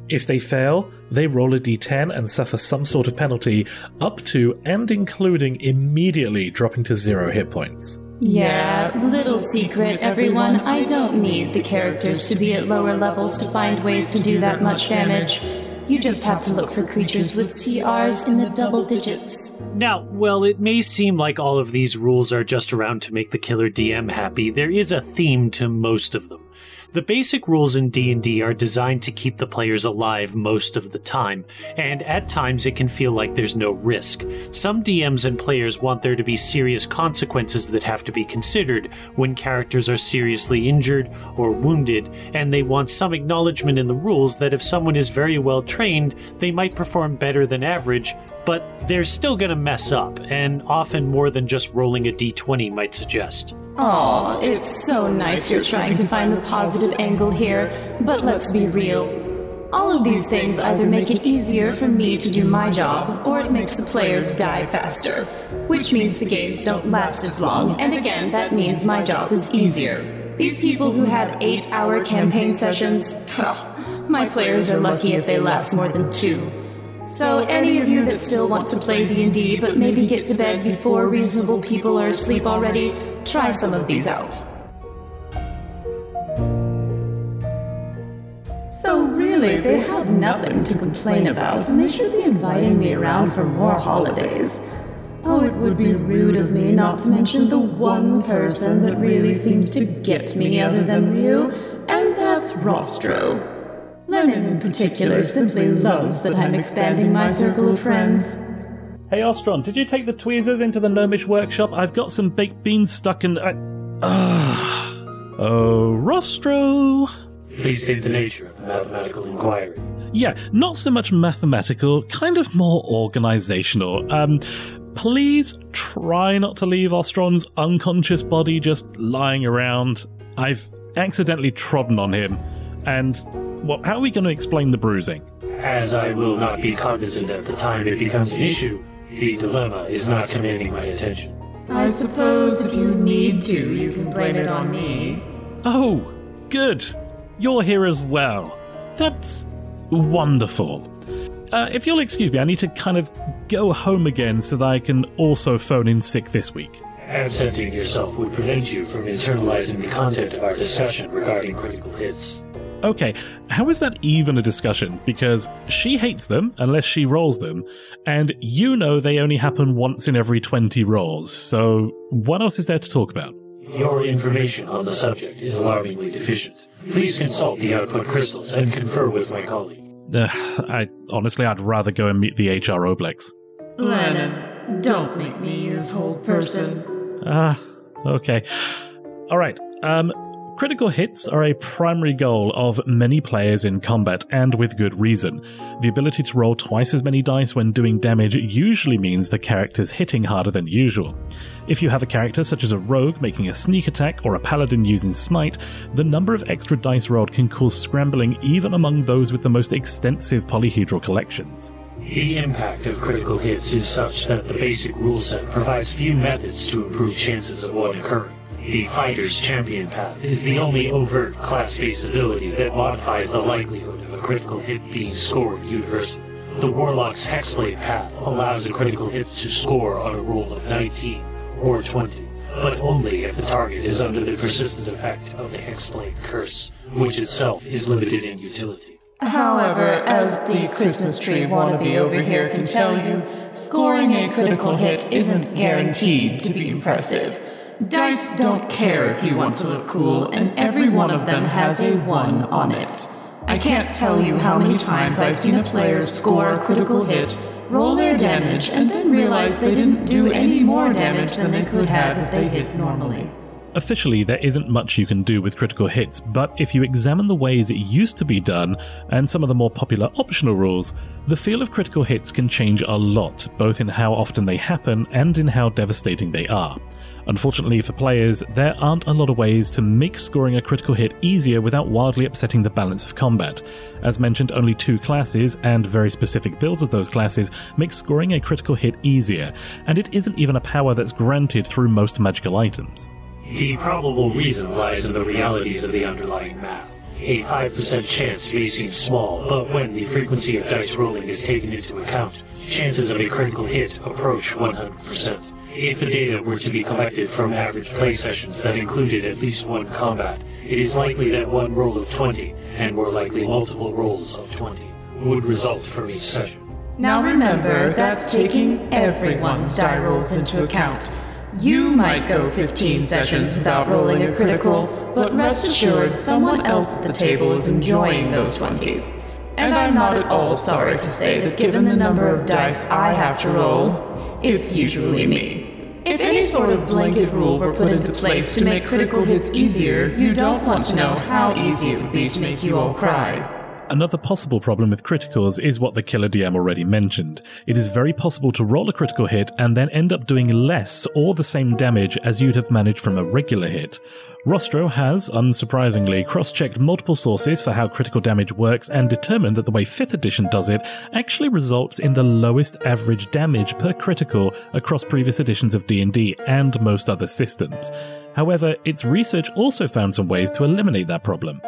If they fail, they roll a d10 and suffer some sort of penalty, up to and including immediately dropping to zero hit points. Yeah, little secret, everyone. I don't need the characters to be at lower levels to find ways to do that much damage. You just have to look for creatures with CRs in the double digits. Now, well, it may seem like all of these rules are just around to make the killer DM happy. There is a theme to most of them. The basic rules in D&D are designed to keep the players alive most of the time, and at times it can feel like there's no risk. Some DMs and players want there to be serious consequences that have to be considered when characters are seriously injured or wounded, and they want some acknowledgement in the rules that if someone is very well trained, they might perform better than average, but they're still going to mess up, and often more than just rolling a d20 might suggest. Aw, it's so nice you're trying to find the positive angle here, but let's be real. All of these things either make it easier for me to do my job, or it makes the players die faster, which means the games don't last as long, and again, that means my job is easier. These people who have eight hour campaign sessions, my players are lucky if they last more than two. So any of you that still want to play D&D but maybe get to bed before reasonable people are asleep already, try some of these out. So really, they have nothing to complain about, and they should be inviting me around for more holidays. Oh, it would be rude of me not to mention the one person that really seems to get me other than Ryu, and that's Rostro. Lennon in particular simply loves that I'm expanding my circle of friends. Hey Ostron, did you take the tweezers into the gnomish workshop? I've got some baked beans stuck in. I... Ah. oh, Rostro. Please state the nature of the mathematical inquiry. Yeah, not so much mathematical, kind of more organizational. Um, please try not to leave Ostron's unconscious body just lying around. I've accidentally trodden on him, and well, how are we going to explain the bruising? As I will not be cognizant at the time it becomes an issue, the dilemma is not commanding my attention. I suppose if you need to, you can blame it on me. Oh, good. You're here as well. That's wonderful. Uh, if you'll excuse me, I need to kind of go home again so that I can also phone in sick this week. Absenting yourself would prevent you from internalizing the content of our discussion regarding critical hits. Okay, how is that even a discussion? Because she hates them unless she rolls them, and you know they only happen once in every 20 rolls, so what else is there to talk about? Your information on the subject is alarmingly deficient. Please consult the output crystals and confer with my colleague. Uh, I honestly, I'd rather go and meet the HR Oblex. Lennon, don't make me use hold person. Ah, okay. All right. Um, Critical hits are a primary goal of many players in combat, and with good reason. The ability to roll twice as many dice when doing damage usually means the character's hitting harder than usual. If you have a character such as a rogue making a sneak attack or a paladin using smite, the number of extra dice rolled can cause scrambling even among those with the most extensive polyhedral collections. The impact of critical hits is such that the basic rule set provides few methods to improve chances of one occurring. The Fighter's Champion Path is the only overt class-based ability that modifies the likelihood of a critical hit being scored universally. The Warlock's Hexblade Path allows a critical hit to score on a roll of 19 or 20, but only if the target is under the persistent effect of the Hexblade Curse, which itself is limited in utility. However, as the Christmas tree wannabe over here can tell you, scoring a critical hit isn't guaranteed to be impressive. Dice don't care if you want to look cool, and every one of them has a 1 on it. I can't tell you how many times I've seen a player score a critical hit, roll their damage, and then realize they didn't do any more damage than they could have if they hit normally. officially, there isn't much you can do with critical hits, but if you examine the ways it used to be done and some of the more popular optional rules, the feel of critical hits can change a lot, both in how often they happen and in how devastating they are. Unfortunately for players, there aren't a lot of ways to make scoring a critical hit easier without wildly upsetting the balance of combat. As mentioned, only two classes and very specific builds of those classes make scoring a critical hit easier, and it isn't even a power that's granted through most magical items. The probable reason lies in the realities of the underlying math. A 5% chance may seem small, but when the frequency of dice rolling is taken into account, chances of a critical hit approach 100%. If the data were to be collected from average play sessions that included at least one combat, it is likely that one roll of 20, and more likely multiple rolls of 20, would result from each session. Now remember, that's taking everyone's die rolls into account. You might go 15 sessions without rolling a critical, but rest assured someone else at the table is enjoying those 20s. And I'm not at all sorry to say that given the number of dice I have to roll, it's usually me. If any sort of blanket rule were put into place to make critical hits easier, you don't want to know how easy it would be to make you all cry. Another possible problem with criticals is what the killer DM already mentioned. It is very possible to roll a critical hit and then end up doing less or the same damage as you'd have managed from a regular hit. Rostro has, unsurprisingly, cross checked multiple sources for how critical damage works and determined that the way 5th edition does it actually results in the lowest average damage per critical across previous editions of D&D and most other systems. However, its research also found some ways to eliminate that problem.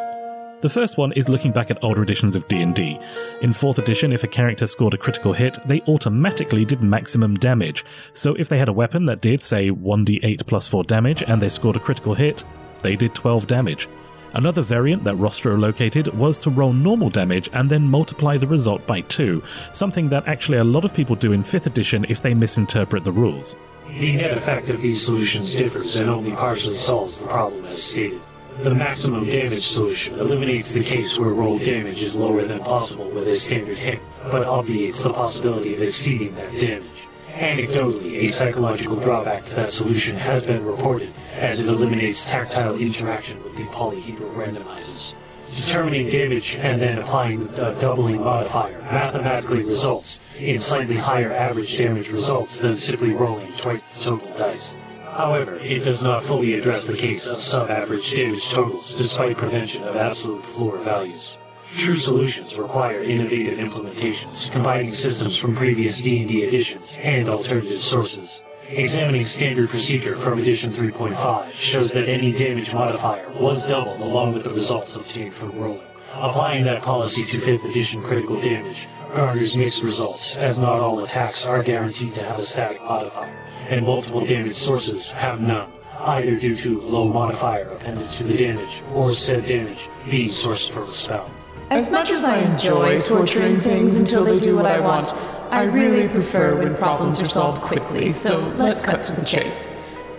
The first one is looking back at older editions of D&D. In 4th edition, if a character scored a critical hit, they automatically did maximum damage. So if they had a weapon that did, say, 1d8 plus 4 damage and they scored a critical hit, they did 12 damage. Another variant that Rostro located was to roll normal damage and then multiply the result by 2, something that actually a lot of people do in 5th edition if they misinterpret the rules. The net effect of these solutions differs and only partially solves the problem as stated. The maximum damage solution eliminates the case where roll damage is lower than possible with a standard hit, but obviates the possibility of exceeding that damage. Anecdotally, a psychological drawback to that solution has been reported, as it eliminates tactile interaction with the polyhedral randomizers. Determining damage and then applying a doubling modifier mathematically results in slightly higher average damage results than simply rolling twice the total dice. However, it does not fully address the case of sub-average damage totals despite prevention of absolute floor values. True solutions require innovative implementations, combining systems from previous D&D editions and alternative sources. Examining standard procedure from edition 3.5 shows that any damage modifier was doubled along with the results obtained from rolling. Applying that policy to 5th edition critical damage garners mixed results, as not all attacks are guaranteed to have a static modifier, and multiple damage sources have none, either due to low modifier appended to the damage or said damage being sourced from a spell. As much as I enjoy torturing things until they do what I want, I really prefer when problems are solved quickly, so let's cut to the chase.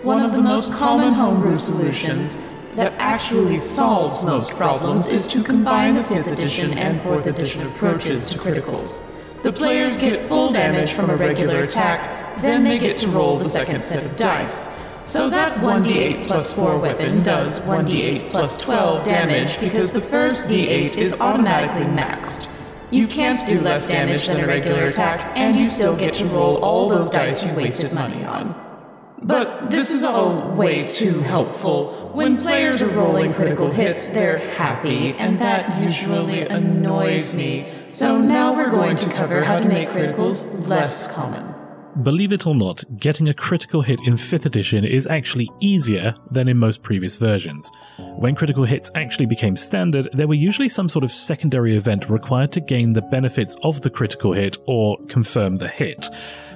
One of the most common homebrew solutions that actually solves most problems is to combine the 5th edition and 4th edition approaches to criticals. The players get full damage from a regular attack, then they get to roll the second set of dice. So that 1d8 plus 4 weapon does 1d8 plus 12 damage because the first d8 is automatically maxed. You can't do less damage than a regular attack, and you still get to roll all those dice you wasted money on. But this is all way too helpful. When players are rolling critical hits, they're happy, and that usually annoys me. So now we're going to cover how to make criticals less common. Believe it or not, getting a critical hit in 5th edition is actually easier than in most previous versions. When critical hits actually became standard, there were usually some sort of secondary event required to gain the benefits of the critical hit or confirm the hit.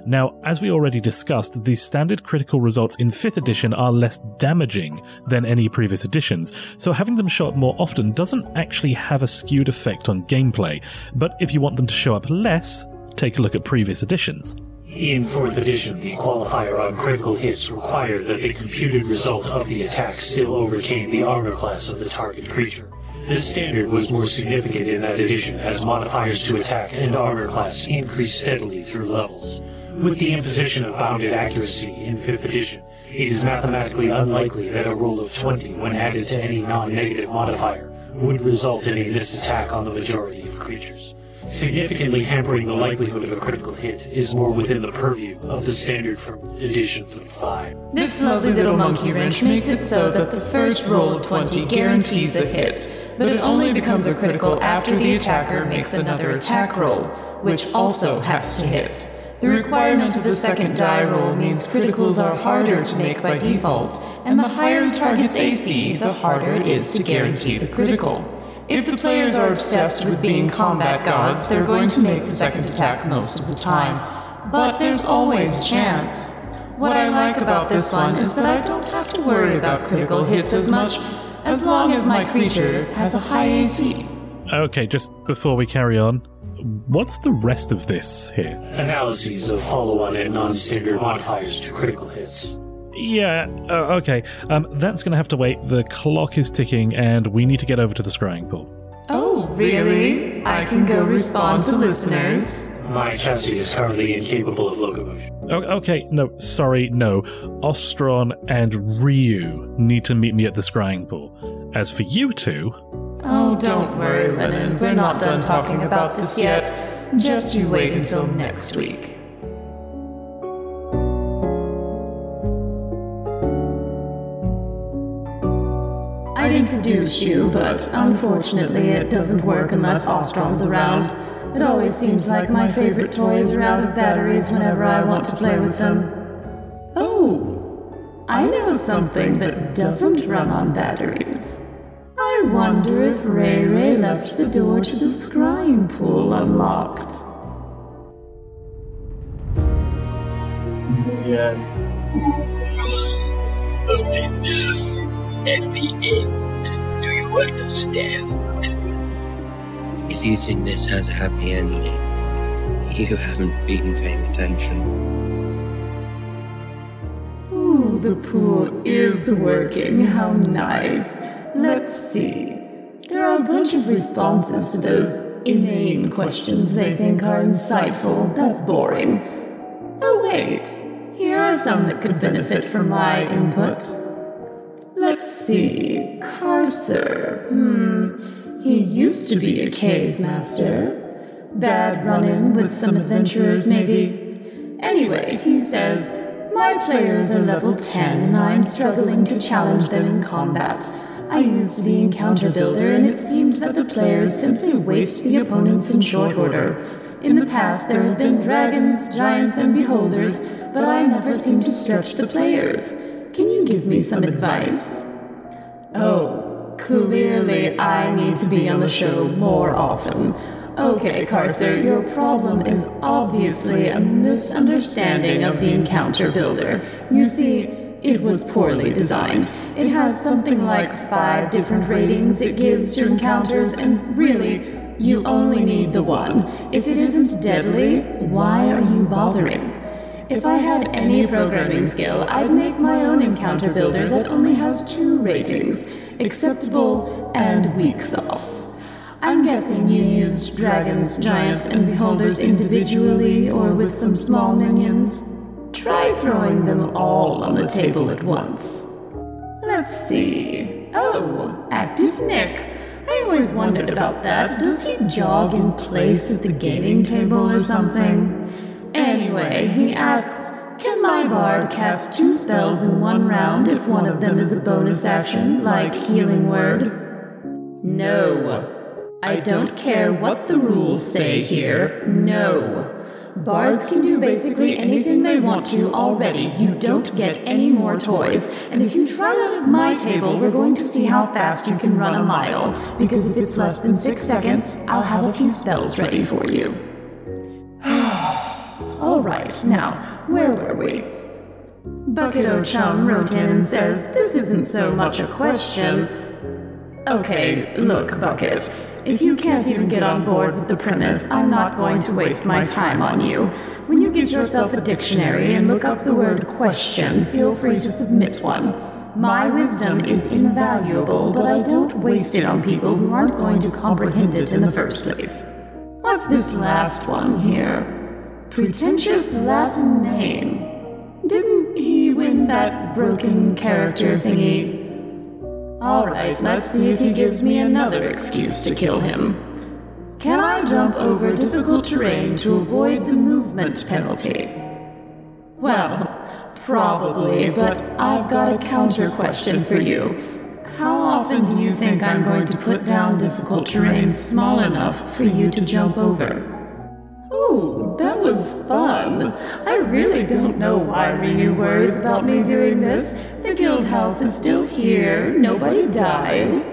Now, as we already discussed, the standard critical results in 5th edition are less damaging than any previous editions, so having them show up more often doesn't actually have a skewed effect on gameplay. But if you want them to show up less, take a look at previous editions. In 4th edition, the qualifier on critical hits required that the computed result of the attack still overcame the armor class of the target creature. This standard was more significant in that edition as modifiers to attack and armor class increased steadily through levels. With the imposition of bounded accuracy in 5th edition, It is mathematically unlikely that a roll of 20, when added to any non negative modifier, would result in a missed attack on the majority of creatures. Significantly hampering the likelihood of a critical hit is more within the purview of the standard from edition 35. This lovely little monkey wrench makes it so that the first roll of 20 guarantees a hit, but it only becomes a critical after the attacker makes another attack roll, which also has to hit. The requirement of a second die roll means criticals are harder to make by default, and the higher the target's AC, the harder it is to guarantee the critical. If the players are obsessed with being combat gods, they're going to make the second attack most of the time. But there's always a chance. What I like about this one is that I don't have to worry about critical hits as much, as long as my creature has a high AC. Okay, just before we carry on, what's the rest of this here? Analyses of follow on and non standard modifiers to critical hits. Yeah, uh, okay. Um, that's going to have to wait. The clock is ticking, and we need to get over to the scrying pool. Oh, really? I can go respond to listeners. My chassis is currently incapable of locomotion. O- okay, no, sorry, no. Ostron and Ryu need to meet me at the scrying pool. As for you two, Oh, don't worry, Lennon. We're not done talking about this yet. Just you wait until next week. Introduce you, but unfortunately it doesn't work unless Ostron's around. It always seems like my favorite toys are out of batteries whenever I want to play with them. Oh, I know something that doesn't run on batteries. I wonder if Ray Ray left the door to the scrying pool unlocked. Yeah. <laughs> At the end, understand? If you think this has a happy ending, you haven't been paying attention. Ooh, the pool is working. How nice. Let's see. There are a bunch of responses to those inane questions they think are insightful. That's boring. Oh, wait. Here are some that could benefit from my input. Let's see. Carcer. Hmm. He used to be a cave master. Bad run in with some adventurers, maybe. Anyway, he says, My players are level 10 and I'm struggling to challenge them in combat. I used the encounter builder, and it seemed that the players simply waste the opponents in short order. In the past, there have been dragons, giants, and beholders, but I never seem to stretch the players. Can you give me some advice? Oh, clearly I need to be on the show more often. Okay, Carcer, your problem is obviously a misunderstanding of the encounter builder. You see, it was poorly designed. It has something like five different ratings it gives to encounters, and really, you only need the one. If it isn't deadly, why are you bothering? If I had any programming skill, I'd make my own encounter builder that only has two ratings acceptable and weak sauce. I'm guessing you used dragons, giants, and beholders individually or with some small minions. Try throwing them all on the table at once. Let's see. Oh, Active Nick. I always wondered about that. Does he jog in place at the gaming table or something? Anyway, he asks Can my bard cast two spells in one round if one of them is a bonus action, like Healing Word? No. I don't care what the rules say here. No. Bards can do basically anything they want to already. You don't get any more toys. And if you try that at my table, we're going to see how fast you can run a mile. Because if it's less than six seconds, I'll have a few spells ready for you. <sighs> <sighs> <sighs> All right, now, where were we? Bucket O'Chum wrote in and says, This isn't so much a question. Okay, look, Bucket. If you can't even get on board with the premise, I'm not going to waste my time on you. When you get yourself a dictionary and look up the word question, feel free to submit one. My wisdom is invaluable, but I don't waste it on people who aren't going to comprehend it in the first place. What's this last one here? Pretentious Latin name. Didn't he win that broken character thingy. Alright, let's see if he gives me another excuse to kill him. Can I jump over difficult terrain to avoid the movement penalty? Well, probably, but I've got a counter question for you. How often do you think I'm going to put down difficult terrain small enough for you to jump over? Ooh, that was fun. I really don't know why Ryu worries about me doing this. The guild house is still here. Nobody died.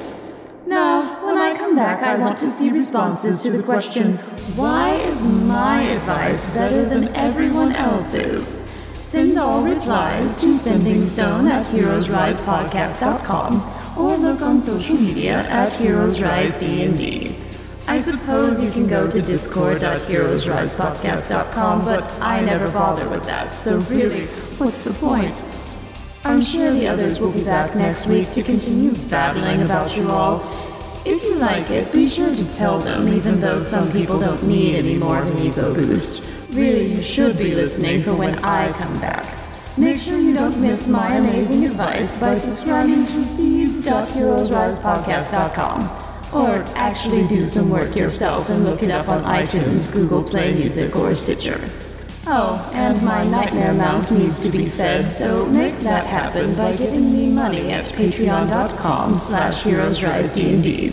Now, when I come back, I want to see responses to the question why is my advice better than everyone else's? Send all replies to sendingstone at heroesrisepodcast.com or look on social media at heroesrised&d. I suppose you can go to discord.heroesrisepodcast.com, but I never bother with that, so really, what's the point? I'm sure the others will be back next week to continue babbling about you all. If you like it, be sure to tell them, even though some people don't need any more of an ego boost. Really, you should be listening for when I come back. Make sure you don't miss my amazing advice by subscribing to feeds.heroesrisepodcast.com. Or actually do some work yourself and look it up on iTunes, Google Play Music, or Stitcher. Oh, and my nightmare mount needs to be fed, so make that happen by giving me money at patreon.com slash heroesrised&d.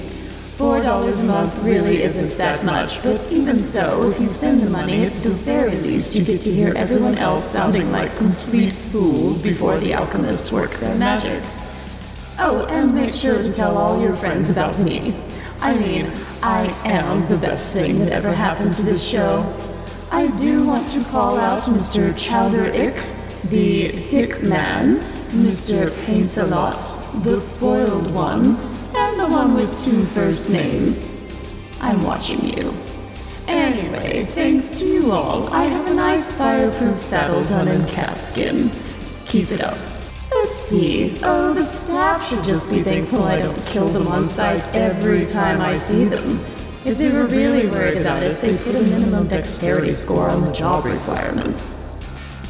Four dollars a month really isn't that much, but even so, if you send the money, at the very least you get to hear everyone else sounding like complete fools before the alchemists work their magic. Oh, and make sure to tell all your friends about me. I mean, I am the best thing that ever happened to this show. I do want to call out Mr. Chowder Ick, the Hick Man, Mr. Paints a Lot, the Spoiled One, and the one with two first names. I'm watching you. Anyway, thanks to you all, I have a nice fireproof saddle done in calfskin. Keep it up. See. Oh, the staff should just be thankful I don't kill them on sight every time I see them. If they were really worried about it, they'd put a minimum dexterity score on the job requirements.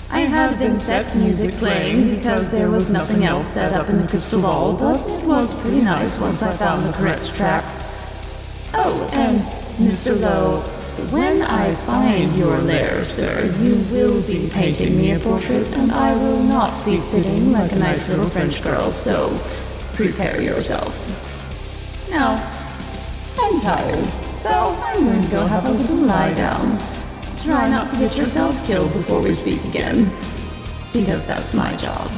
I had Vincet's music playing because there was nothing else set up in the crystal ball, but it was pretty nice once I found the correct tracks. Oh, and Mr. Lowe, when I find your lair, sir, you will be painting me a portrait, and I will not be sitting like a nice little French girl, so prepare yourself. Now, I'm tired, so I'm going to go have a little lie down. Try not to get yourselves killed before we speak again, because that's my job.